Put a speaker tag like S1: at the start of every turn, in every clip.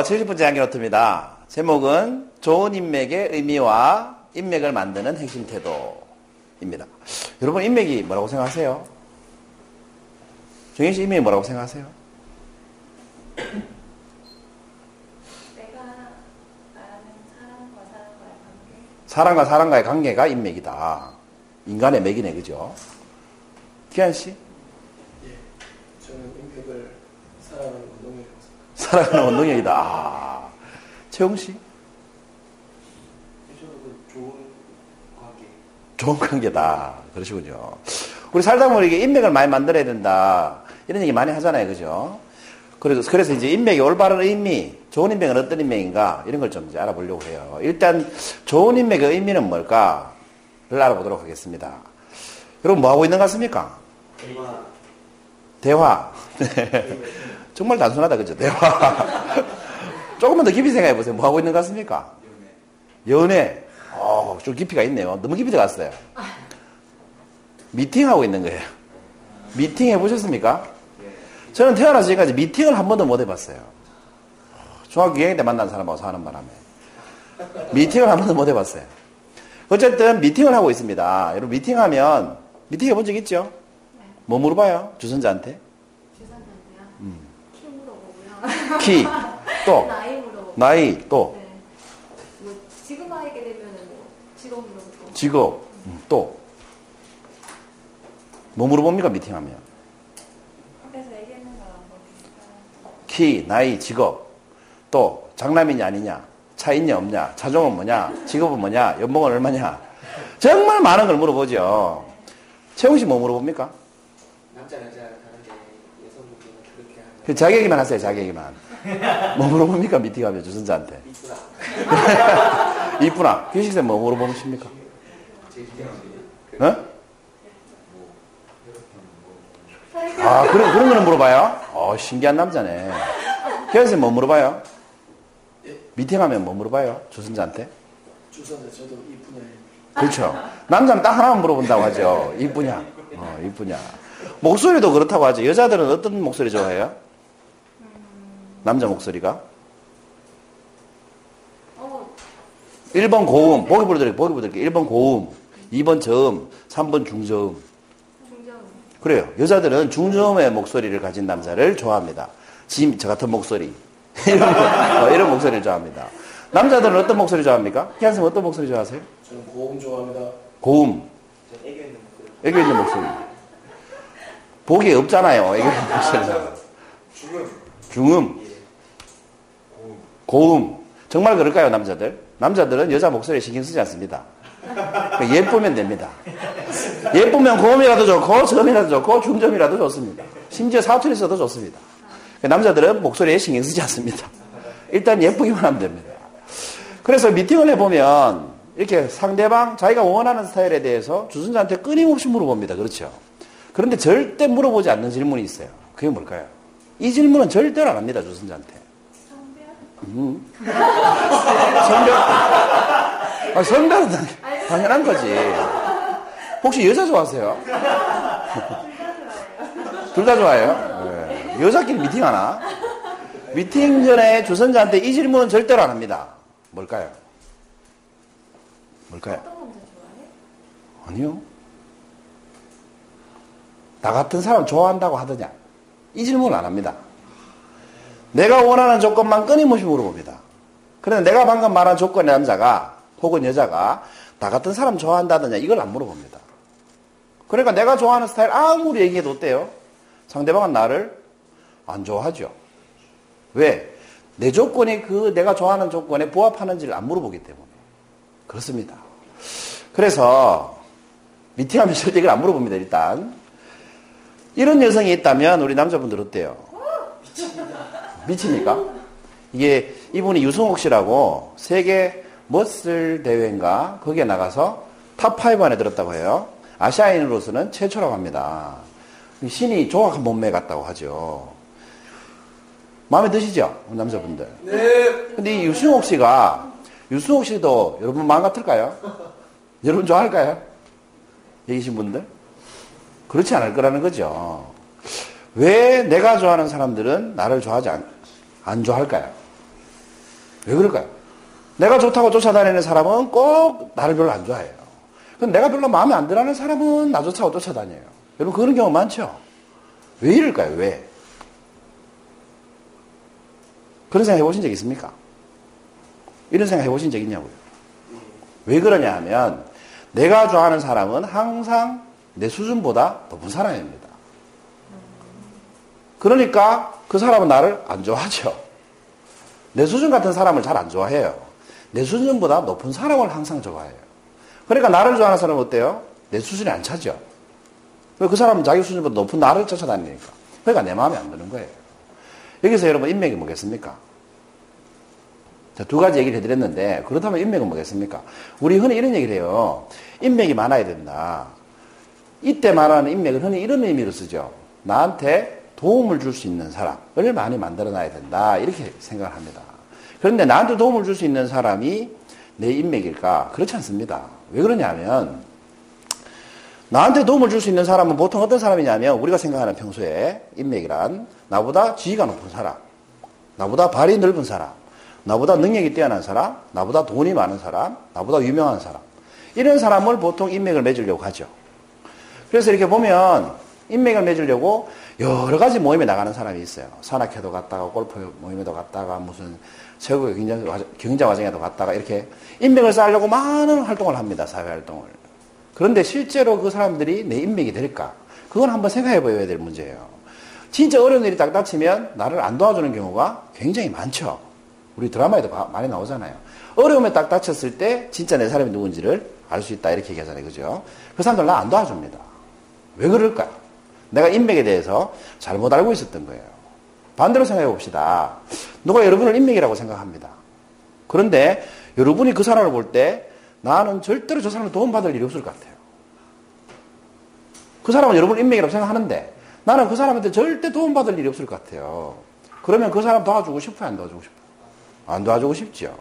S1: 어, 70번째 한기노트입니다. 제목은 좋은 인맥의 의미와 인맥을 만드는 핵심 태도입니다. 여러분 인맥이 뭐라고 생각하세요? 정현 씨 인맥이 뭐라고 생각하세요?
S2: 내가 나라는 사람과 사람과의 관계.
S1: 사람과 사람과의 관계가 인맥이다. 인간의 맥이네, 그죠? 기한 씨?
S3: 예, 저는 임팩을 사랑하는 운동이라고 생각합니다.
S1: 살아가는 원동력이다. 아. 채용 씨?
S3: 그 좋은 관계,
S1: 좋은 관계다. 그러시군요. 우리 살다 보면 이게 인맥을 많이 만들어야 된다. 이런 얘기 많이 하잖아요. 그죠? 그래서, 그래서 이제 인맥의 올바른 의미, 좋은 인맥은 어떤 인맥인가, 이런 걸좀 이제 알아보려고 해요. 일단, 좋은 인맥의 의미는 뭘까를 알아보도록 하겠습니다. 여러분, 뭐 하고 있는 것 같습니까?
S3: 대화,
S1: 대화. 정말 단순하다, 그죠? 대화. 조금만 더 깊이 생각해 보세요. 뭐 하고 있는 것 같습니까? 연애. 어, 좀 깊이가 있네요. 너무 깊이 들어갔어요. 미팅하고 있는 거예요. 미팅 해보셨습니까? 저는 태어나서 지금까지 미팅을 한 번도 못 해봤어요. 중학교 2학년 때 만난 사람하고 사는 바람에. 미팅을 한 번도 못 해봤어요. 어쨌든 미팅을 하고 있습니다. 여러분 미팅하면, 미팅 해본 적 있죠? 뭐 물어봐요? 주선자한테?
S2: 주선자인데요.
S1: 음.
S2: 키 물어보고요.
S1: 키, 또,
S2: 나이 물어보고.
S1: 나이, 또,
S2: 네. 뭐 지금 하게 되면은 뭐 직업 물어보고.
S1: 직업, 음, 또. 뭐 물어봅니까, 미팅하면?
S2: 앞에서 얘기하는 거랑 뭐.
S1: 키, 나이, 직업, 또, 장남이냐, 아니냐, 차 있냐, 없냐, 차종은 뭐냐, 직업은 뭐냐, 연봉은 얼마냐. 정말 많은 걸 물어보죠. 채용 씨 뭐 물어봅니까?
S3: 남자, 여자 다른데 여성분들은 그렇게 하면
S1: 그 자기 얘기만 하세요, 자기 얘기만. 뭐 물어봅니까, 미팅하면 주선자한테?
S3: 이쁘다.
S1: 이쁘나? 규식쌤 뭐 물어보십니까? 어? 아, 그런, 그런 거는 물어봐요? 어, 신기한 남자네. 규식쌤 뭐 물어봐요? 미팅하면 뭐 물어봐요? 주선자한테?
S3: 주선자 저도 이쁘냐
S1: 그렇죠. 남자는 딱 하나만 물어본다고 하죠. 이쁘냐? 어, 이쁘냐? 목소리도 그렇다고 하죠. 여자들은 어떤 목소리 좋아해요? 남자 목소리가?
S2: 어,
S1: 1번 고음, 보기 부르드릴게요. 보기 부르드릴게요. 1번 고음, 2번 저음, 3번 중저음. 그래요. 여자들은 중저음의 목소리를 가진 남자를 좋아합니다. 지금 저 같은 목소리. 이런, 거- 어, 이런 목소리를 좋아합니다. 남자들은 어떤 목소리 좋아합니까? 희한쌤 어떤 목소리 좋아하세요?
S3: 저는 고음 좋아합니다.
S1: 고음,
S3: 저 애교 있는 목소리.
S1: 애교 있는 목소리. 보기에 없잖아요. 애교 있는 목소리가.
S3: 죽음.
S1: 중음,
S3: 예. 고음.
S1: 정말 그럴까요, 남자들? 남자들은 여자 목소리에 신경 쓰지 않습니다. 그러니까 예쁘면 됩니다. 예쁘면 고음이라도 좋고, 저음이라도 좋고, 중저음이라도 좋습니다. 심지어 사투리 써도 좋습니다. 그러니까 남자들은 목소리에 신경 쓰지 않습니다. 일단 예쁘기만 하면 됩니다. 그래서 미팅을 해보면, 이렇게 상대방, 자기가 원하는 스타일에 대해서 주선자한테 끊임없이 물어봅니다. 그렇죠? 그런데 절대 물어보지 않는 질문이 있어요. 그게 뭘까요? 이 질문은 절대로 안 합니다, 주선자한테. 음. 성별, 아, 성별은 당- 당연한 거지. 혹시 여자 좋아하세요? 둘 다 좋아해요? 네. 여자끼리 미팅 하나? 미팅 전에 주선자한테 이 질문은 절대로 안 합니다. 뭘까요? 뭘까요?
S2: 어떤 남자 좋아해?
S1: 아니요. 나 같은 사람 좋아한다고 하더냐? 이 질문을 안 합니다. 내가 원하는 조건만 끊임없이 물어봅니다. 그런데 내가 방금 말한 조건의 남자가 혹은 여자가 나 같은 사람 좋아한다더냐? 이걸 안 물어봅니다. 그러니까 내가 좋아하는 스타일 아무리 얘기해도 어때요? 상대방은 나를 안 좋아하죠. 왜? 내 조건이 그 내가 좋아하는 조건에 부합하는지를 안 물어보기 때문에. 그렇습니다. 그래서 미팅하면 절대 이걸 안 물어봅니다, 일단. 이런 여성이 있다면 우리 남자분들 어때요? 미칩니까? 이게 이분이 유승옥 씨라고 세계 muscle 대회인가 거기에 나가서 top5 안에 들었다고 해요. 아시아인으로서는 최초라고 합니다. 신이 조각한 몸매 같다고 하죠. 마음에 드시죠? 남자분들.
S3: 네.
S1: 근데 이 유승옥 씨가 유승옥 씨도 여러분 마음 같을까요? 여러분 좋아할까요? 여기 계신 분들? 그렇지 않을 거라는 거죠. 왜 내가 좋아하는 사람들은 나를 좋아하지 않, 안 좋아할까요? 왜 그럴까요? 내가 좋다고 쫓아다니는 사람은 꼭 나를 별로 안 좋아해요. 그럼 내가 별로 마음에 안 들어하는 사람은 나 좋다고 쫓아다녀요. 여러분 그런 경우 많죠? 왜 이럴까요? 왜? 그런 생각 해보신 적 있습니까? 이런 생각 해보신 적 있냐고요? 왜 그러냐 하면 내가 좋아하는 사람은 항상 내 수준보다 높은 사람입니다. 그러니까 그 사람은 나를 안 좋아하죠. 내 수준 같은 사람을 잘 안 좋아해요. 내 수준보다 높은 사람을 항상 좋아해요. 그러니까 나를 좋아하는 사람은 어때요? 내 수준이 안 차죠. 그 사람은 자기 수준보다 높은 나를 쫓아다니니까. 그러니까 내 마음에 안 드는 거예요. 여기서 여러분 인맥이 뭐겠습니까? 자, 두 가지 얘기를 해드렸는데, 그렇다면 인맥은 뭐겠습니까? 우리 흔히 이런 얘기를 해요. 인맥이 많아야 된다. 이때 말하는 인맥은 흔히 이런 의미로 쓰죠. 나한테 도움을 줄 수 있는 사람을 많이 만들어 놔야 된다. 이렇게 생각을 합니다. 그런데 나한테 도움을 줄 수 있는 사람이 내 인맥일까? 그렇지 않습니다. 왜 그러냐면, 나한테 도움을 줄 수 있는 사람은 보통 어떤 사람이냐면, 우리가 생각하는 평소에 인맥이란 나보다 지위가 높은 사람, 나보다 발이 넓은 사람, 나보다 능력이 뛰어난 사람, 나보다 돈이 많은 사람, 나보다 유명한 사람. 이런 사람을 보통 인맥을 맺으려고 하죠. 그래서 이렇게 보면 인맥을 맺으려고 여러 가지 모임에 나가는 사람이 있어요. 산악회도 갔다가 골프 모임에도 갔다가 무슨 최고의 경자 과정에도 갔다가 이렇게 인맥을 쌓으려고 많은 활동을 합니다. 사회 활동을. 그런데 실제로 그 사람들이 내 인맥이 될까? 그건 한번 생각해 봐야 될 문제예요. 진짜 어려운 일이 딱 닥치면 나를 안 도와주는 경우가 굉장히 많죠. 우리 드라마에도 많이 나오잖아요. 어려움에 딱 닥쳤을 때 진짜 내 사람이 누군지를 알 수 있다 이렇게 얘기하잖아요. 그죠? 그 사람들 나 안 도와줍니다. 왜 그럴까요? 내가 인맥에 대해서 잘못 알고 있었던 거예요. 반대로 생각해 봅시다. 누가 여러분을 인맥이라고 생각합니다. 그런데 여러분이 그 사람을 볼 때 나는 절대로 저 사람을 도움받을 일이 없을 것 같아요. 그 사람은 여러분 인맥이라고 생각하는데 나는 그 사람한테 절대 도움받을 일이 없을 것 같아요. 그러면 그 사람 도와주고 싶어요? 안 도와주고 싶어요? 안 도와주고 싶죠.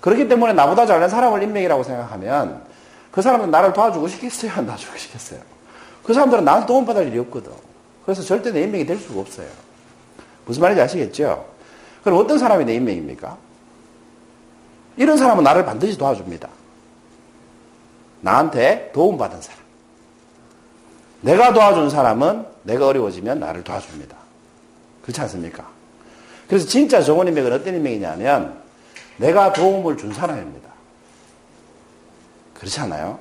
S1: 그렇기 때문에 나보다 잘난 사람을 인맥이라고 생각하면 그 사람은 나를 도와주고 싶겠어요? 안 도와주고 싶겠어요? 그 사람들은 나한테 도움받을 일이 없거든. 그래서 절대 내 인맥이 될 수가 없어요. 무슨 말인지 아시겠죠? 그럼 어떤 사람이 내 인맥입니까? 이런 사람은 나를 반드시 도와줍니다. 나한테 도움받은 사람. 내가 도와준 사람은 내가 어려워지면 나를 도와줍니다. 그렇지 않습니까? 그래서 진짜 좋은 인맥은 어떤 인맥이냐면 내가 도움을 준 사람입니다. 그렇지 않아요?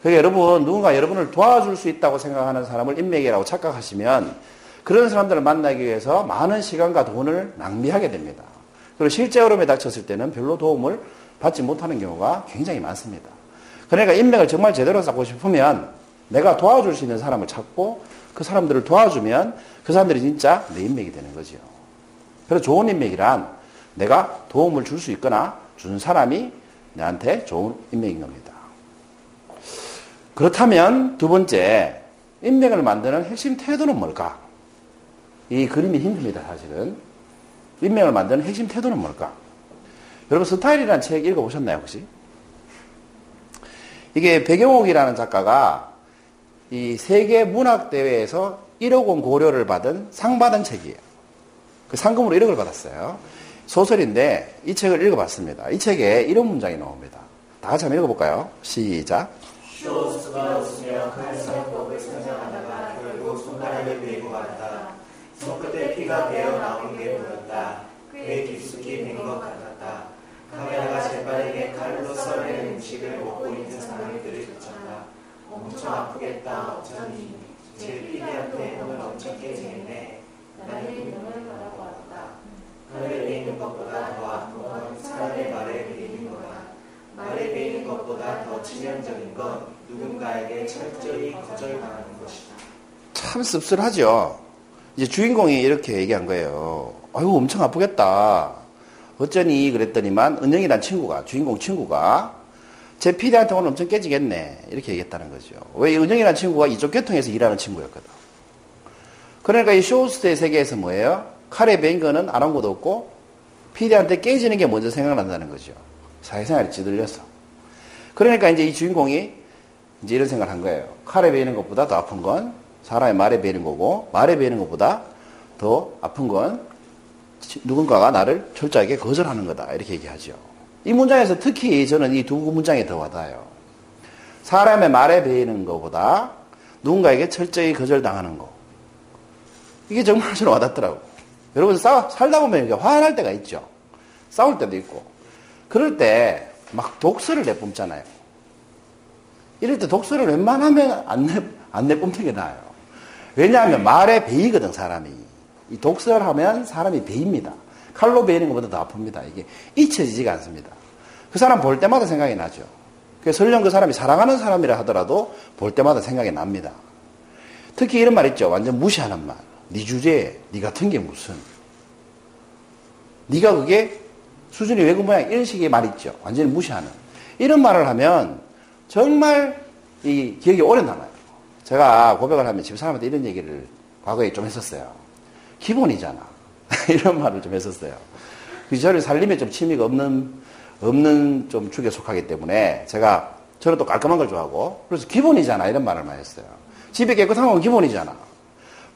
S1: 그러니까 여러분 누군가 여러분을 도와줄 수 있다고 생각하는 사람을 인맥이라고 착각하시면 그런 사람들을 만나기 위해서 많은 시간과 돈을 낭비하게 됩니다. 그리고 실제 어려움에 닥쳤을 때는 별로 도움을 받지 못하는 경우가 굉장히 많습니다. 그러니까 인맥을 정말 제대로 쌓고 싶으면 내가 도와줄 수 있는 사람을 찾고 그 사람들을 도와주면 그 사람들이 진짜 내 인맥이 되는 거죠. 그래서 좋은 인맥이란 내가 도움을 줄 수 있거나 준 사람이 나한테 좋은 인맥인 겁니다. 그렇다면 두 번째, 인맥을 만드는 핵심 태도는 뭘까? 이 그림이 힘듭니다, 사실은. 인맥을 만드는 핵심 태도는 뭘까? 여러분, 스타일이라는 책 읽어보셨나요, 혹시? 이게 배경옥이라는 작가가 이 세계 문학대회에서 1억 원 고려를 받은 상 받은 책이에요. 그 상금으로 1억을 받았어요. 소설인데 이 책을 읽어봤습니다. 이 책에 이런 문장이 나옵니다. 다 같이 한번 읽어볼까요? 시작. 쇼스가 웃으며 칼살 법을 설명하다가 결국 손가락을 베고 갔다. 피가 배어 나오는 게 보였다. 꽤 깊숙이 된것 같았다. 카메라가 재빠르게 칼로 썰는 음식을 먹고 있는 사람들을 쫓았다. 엄청 아프겠다 어쩌니. 제 피디한테 오늘 엄청 깨지겠네. 나의 이름을 말하고 왔다. 하늘에 베이는 것보다 더 아픈 건 사람의 말에 베이는 거다. 말에 베이는 것보다 더 치명적인 건 누군가에게 철저히 거절당하는 것이다. 참 씁쓸하죠. 이제 주인공이 이렇게 얘기한 거예요. 아이고 엄청 아프겠다. 어쩌니 그랬더니만 은영이란 친구가 주인공 친구가 제 피디한테 오늘 엄청 깨지겠네 이렇게 얘기했다는 거죠. 왜 은영이란 친구가 이쪽 계통에서 일하는 친구였거든. 그러니까 이 쇼호스트의 세계에서 뭐예요? 칼에 베인 거는 아는 것도 없고 피디한테 깨지는 게 먼저 생각난다는 거죠. 사회생활에 찌들려서. 그러니까 이제 이 주인공이 이제 이런 생각을 한 거예요. 칼에 베이는 것보다 더 아픈 건 사람의 말에 베이는 거고 말에 베이는 것보다 더 아픈 건 누군가가 나를 철저하게 거절하는 거다. 이렇게 얘기하죠. 이 문장에서 특히 저는 이 두 문장이 더 와닿아요. 사람의 말에 베이는 것보다 누군가에게 철저히 거절당하는 거. 이게 정말 저는 와닿더라고. 여러분 싸, 살다 보면 화날 때가 있죠. 싸울 때도 있고. 그럴 때 막 독서를 내뿜잖아요. 이럴 때 독서를 웬만하면 안, 내, 안 내뿜는 게 나아요. 왜냐하면 말에 베이거든, 사람이. 이 독서를 하면 사람이 베입니다. 칼로 베이는 것보다 더 아픕니다. 이게 잊혀지지가 않습니다. 그 사람 볼 때마다 생각이 나죠. 그래서 설령 그 사람이 사랑하는 사람이라 하더라도 볼 때마다 생각이 납니다. 특히 이런 말 있죠. 완전 무시하는 말. 네 주제에 네 같은 게 무슨. 네가 그게 수준이 외국 모양 이런 식의 말 있죠. 완전히 무시하는. 이런 말을 하면 정말 이 기억이 오래 남아요. 제가 고백을 하면 집 사람한테 이런 얘기를 과거에 좀 했었어요. 기본이잖아. 이런 말을 좀 했었어요. 그 저를 살림에 좀 취미가 없는, 없는 좀 축에 속하기 때문에 제가 저는 또 깔끔한 걸 좋아하고 그래서 기본이잖아. 이런 말을 많이 했어요. 집이 깨끗한 건 기본이잖아.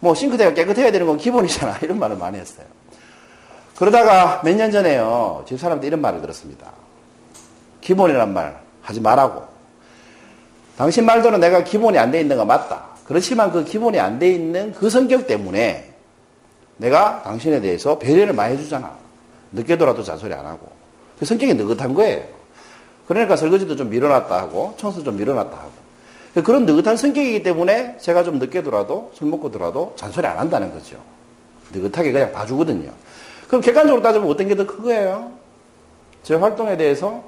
S1: 뭐 싱크대가 깨끗해야 되는 건 기본이잖아. 이런 말을 많이 했어요. 그러다가 몇 년 전에요. 집 사람한테 이런 말을 들었습니다. 기본이란 말 하지 말라고. 당신 말대로 내가 기본이 안 돼 있는 거 맞다. 그렇지만 그 기본이 안 돼 있는 그 성격 때문에 내가 당신에 대해서 배려를 많이 해주잖아. 늦게더라도 잔소리 안 하고. 그 성격이 느긋한 거예요. 그러니까 설거지도 좀 밀어놨다 하고, 청소 좀 밀어놨다 하고. 그런 느긋한 성격이기 때문에 제가 좀 늦게더라도, 술 먹고더라도 잔소리 안 한다는 거죠. 느긋하게 그냥 봐주거든요. 그럼 객관적으로 따지면 어떤 게 더 큰 거예요? 제 활동에 대해서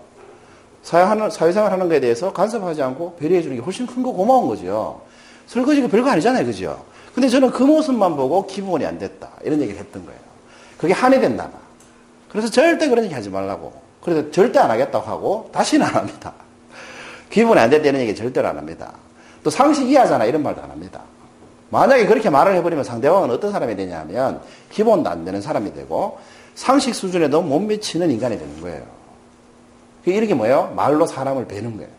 S1: 사회하는, 사회생활 하는 거에 대해서 간섭하지 않고 배려해 주는 게 훨씬 큰 거 고마운 거죠. 설거지가 별거 아니잖아요. 그죠? 근데 저는 그 모습만 보고 기분이 안 됐다. 이런 얘기를 했던 거예요. 그게 한이 됐나 봐. 그래서 절대 그런 얘기 하지 말라고. 그래서 절대 안 하겠다고 하고 다시는 안 합니다. 기분이 안 됐다는 얘기 절대로 안 합니다. 또 상식 이하잖아. 이런 말도 안 합니다. 만약에 그렇게 말을 해버리면 상대방은 어떤 사람이 되냐면 기본도 안 되는 사람이 되고 상식 수준에 도 못 미치는 인간이 되는 거예요. 이렇게 뭐예요? 말로 사람을 베는 거예요.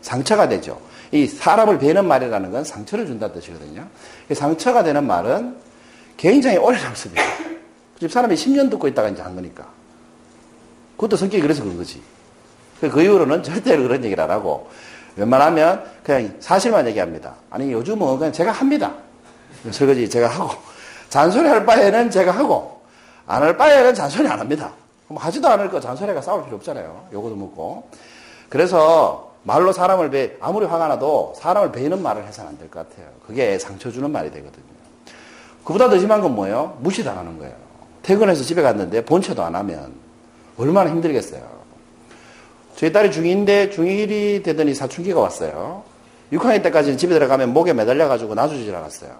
S1: 상처가 되죠. 이 사람을 베는 말이라는 건 상처를 준다는 뜻이거든요. 상처가 되는 말은 굉장히 오래 남습니다. 집 사람이 10년 듣고 있다가 이제 한 거니까. 그것도 성격이 그래서 그런 거지. 그 이후로는 절대로 그런 얘기를 안 하고, 웬만하면 그냥 사실만 얘기합니다. 아니, 요즘은 그냥 제가 합니다. 설거지 제가 하고, 잔소리 할 바에는 제가 하고, 안 할 바에는 잔소리 안 합니다. 뭐 하지도 않을 거 잔소리가 싸울 필요 없잖아요. 요거도 먹고. 그래서 말로 사람을 배, 아무리 화가 나도 사람을 베이는 말을 해서는 안 될 것 같아요. 그게 상처 주는 말이 되거든요. 그보다 더 심한 건 뭐예요? 무시당하는 거예요. 퇴근해서 집에 갔는데 본체도 안 하면 얼마나 힘들겠어요. 저희 딸이 중2인데 중1이 되더니 사춘기가 왔어요. 6학년 때까지는 집에 들어가면 목에 매달려가지고 놔주질 않았어요.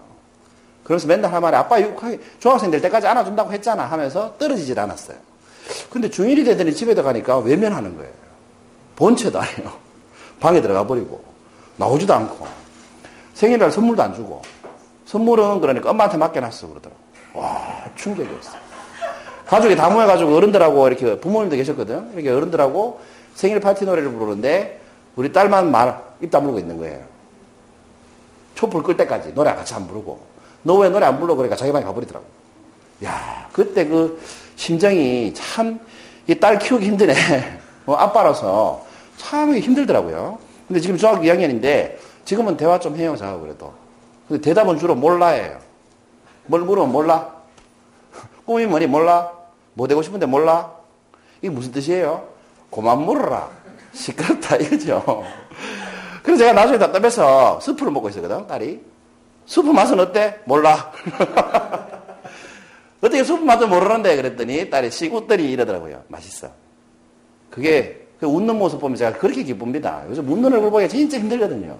S1: 그래서 맨날 할 말이 아빠 6학년, 중학생 될 때까지 안아준다고 했잖아 하면서 떨어지질 않았어요. 근데 중1이 되더니 집에 들어가니까 외면하는 거예요. 본체도 아니에요. 방에 들어가 버리고 나오지도 않고 생일날 선물도 안 주고 선물은 그러니까 엄마한테 맡겨놨어 그러더라고. 와 충격이었어. 가족이 다 모여가지고 어른들하고 이렇게 부모님도 계셨거든. 이렇게 어른들하고 생일 파티 노래를 부르는데 우리 딸만 말 입 다물고 있는 거예요. 촛불 끌 때까지 노래 같이 안 부르고 너 왜 노래 안 불러 그러니까 자기 방에 가버리더라고. 야 그때 그 심정이 참이딸 키우기 힘드네. 뭐 아빠라서 참 힘들더라고요. 근데 지금 중학교 2학년인데 지금은 대화 좀 해요, 자 그래도. 근데 대답은 주로 몰라예요. 뭘 물으면 몰라? 꿈이 뭐니 몰라? 뭐 되고 싶은데 몰라? 이게 무슨 뜻이에요? 고만 물어라. 시끄럽다 이거죠. 그래서 제가 나중에 답답해서 스프를 먹고 있었거든, 딸이. 스프 맛은 어때? 몰라. 어떻게 스프 맛을 모르는데 그랬더니 딸이 씩 웃더니 이러더라고요. 맛있어. 그게 그 웃는 모습 보면 제가 그렇게 기쁩니다. 요즘 웃는 얼굴 보기가 진짜 힘들거든요.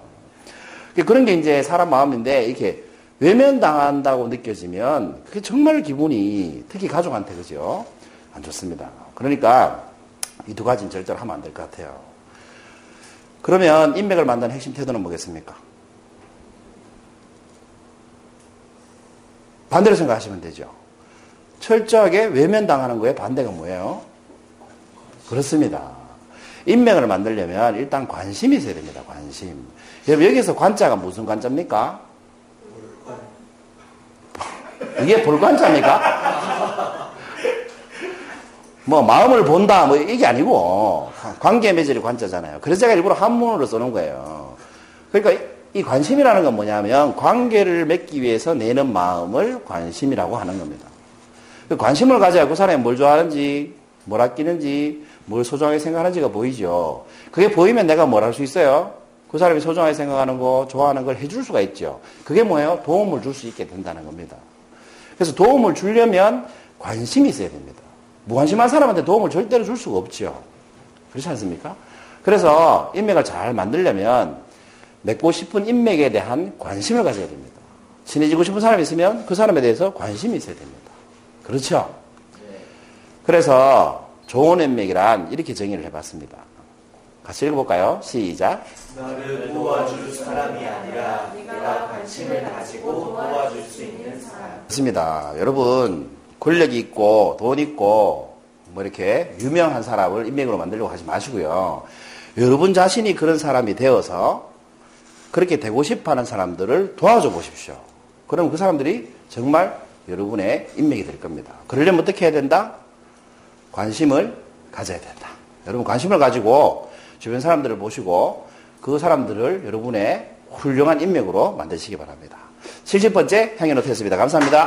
S1: 그런 게 이제 사람 마음인데 이렇게 외면당한다고 느껴지면 그게 정말 기분이 특히 가족한테 그죠? 안 좋습니다. 그러니까 이 두 가지는 절대로 하면 안 될 것 같아요. 그러면 인맥을 만드는 핵심 태도는 뭐겠습니까? 반대로 생각하시면 되죠. 철저하게 외면당하는 거에 반대가 뭐예요? 그렇습니다. 인맥을 만들려면 일단 관심이 있어야 됩니다. 관심. 여러분 여기서 관자가 무슨 관자입니까? 이게 볼관자입니까? 뭐 마음을 본다 뭐 이게 아니고 관계 맺으리 관자잖아요. 그래서 제가 일부러 한문으로 써놓은 거예요. 그러니까 이 관심이라는 건 뭐냐면 관계를 맺기 위해서 내는 마음을 관심이라고 하는 겁니다. 그 관심을 가져야 그 사람이 뭘 좋아하는지, 뭘 아끼는지, 뭘 소중하게 생각하는지가 보이죠. 그게 보이면 내가 뭘 할 수 있어요? 그 사람이 소중하게 생각하는 거, 좋아하는 걸 해줄 수가 있죠. 그게 뭐예요? 도움을 줄 수 있게 된다는 겁니다. 그래서 도움을 주려면 관심이 있어야 됩니다. 무관심한 사람한테 도움을 절대로 줄 수가 없죠. 그렇지 않습니까? 그래서 인맥을 잘 만들려면 맺고 싶은 인맥에 대한 관심을 가져야 됩니다. 친해지고 싶은 사람이 있으면 그 사람에 대해서 관심이 있어야 됩니다. 그렇죠? 그래서 좋은 인맥이란 이렇게 정의를 해봤습니다. 같이 읽어볼까요? 시작.
S4: 너를 도와줄 사람이 아니라 내가 관심을 가지고 도와줄 수 있는 사람.
S1: 맞습니다. 여러분, 권력이 있고, 돈 있고, 뭐 이렇게 유명한 사람을 인맥으로 만들려고 하지 마시고요. 여러분 자신이 그런 사람이 되어서 그렇게 되고 싶어 하는 사람들을 도와줘 보십시오. 그럼 그 사람들이 정말 여러분의 인맥이 될 겁니다. 그러려면 어떻게 해야 된다? 관심을 가져야 된다. 여러분 관심을 가지고 주변 사람들을 보시고 그 사람들을 여러분의 훌륭한 인맥으로 만드시기 바랍니다. 70번째 향연 노트였습니다. 감사합니다.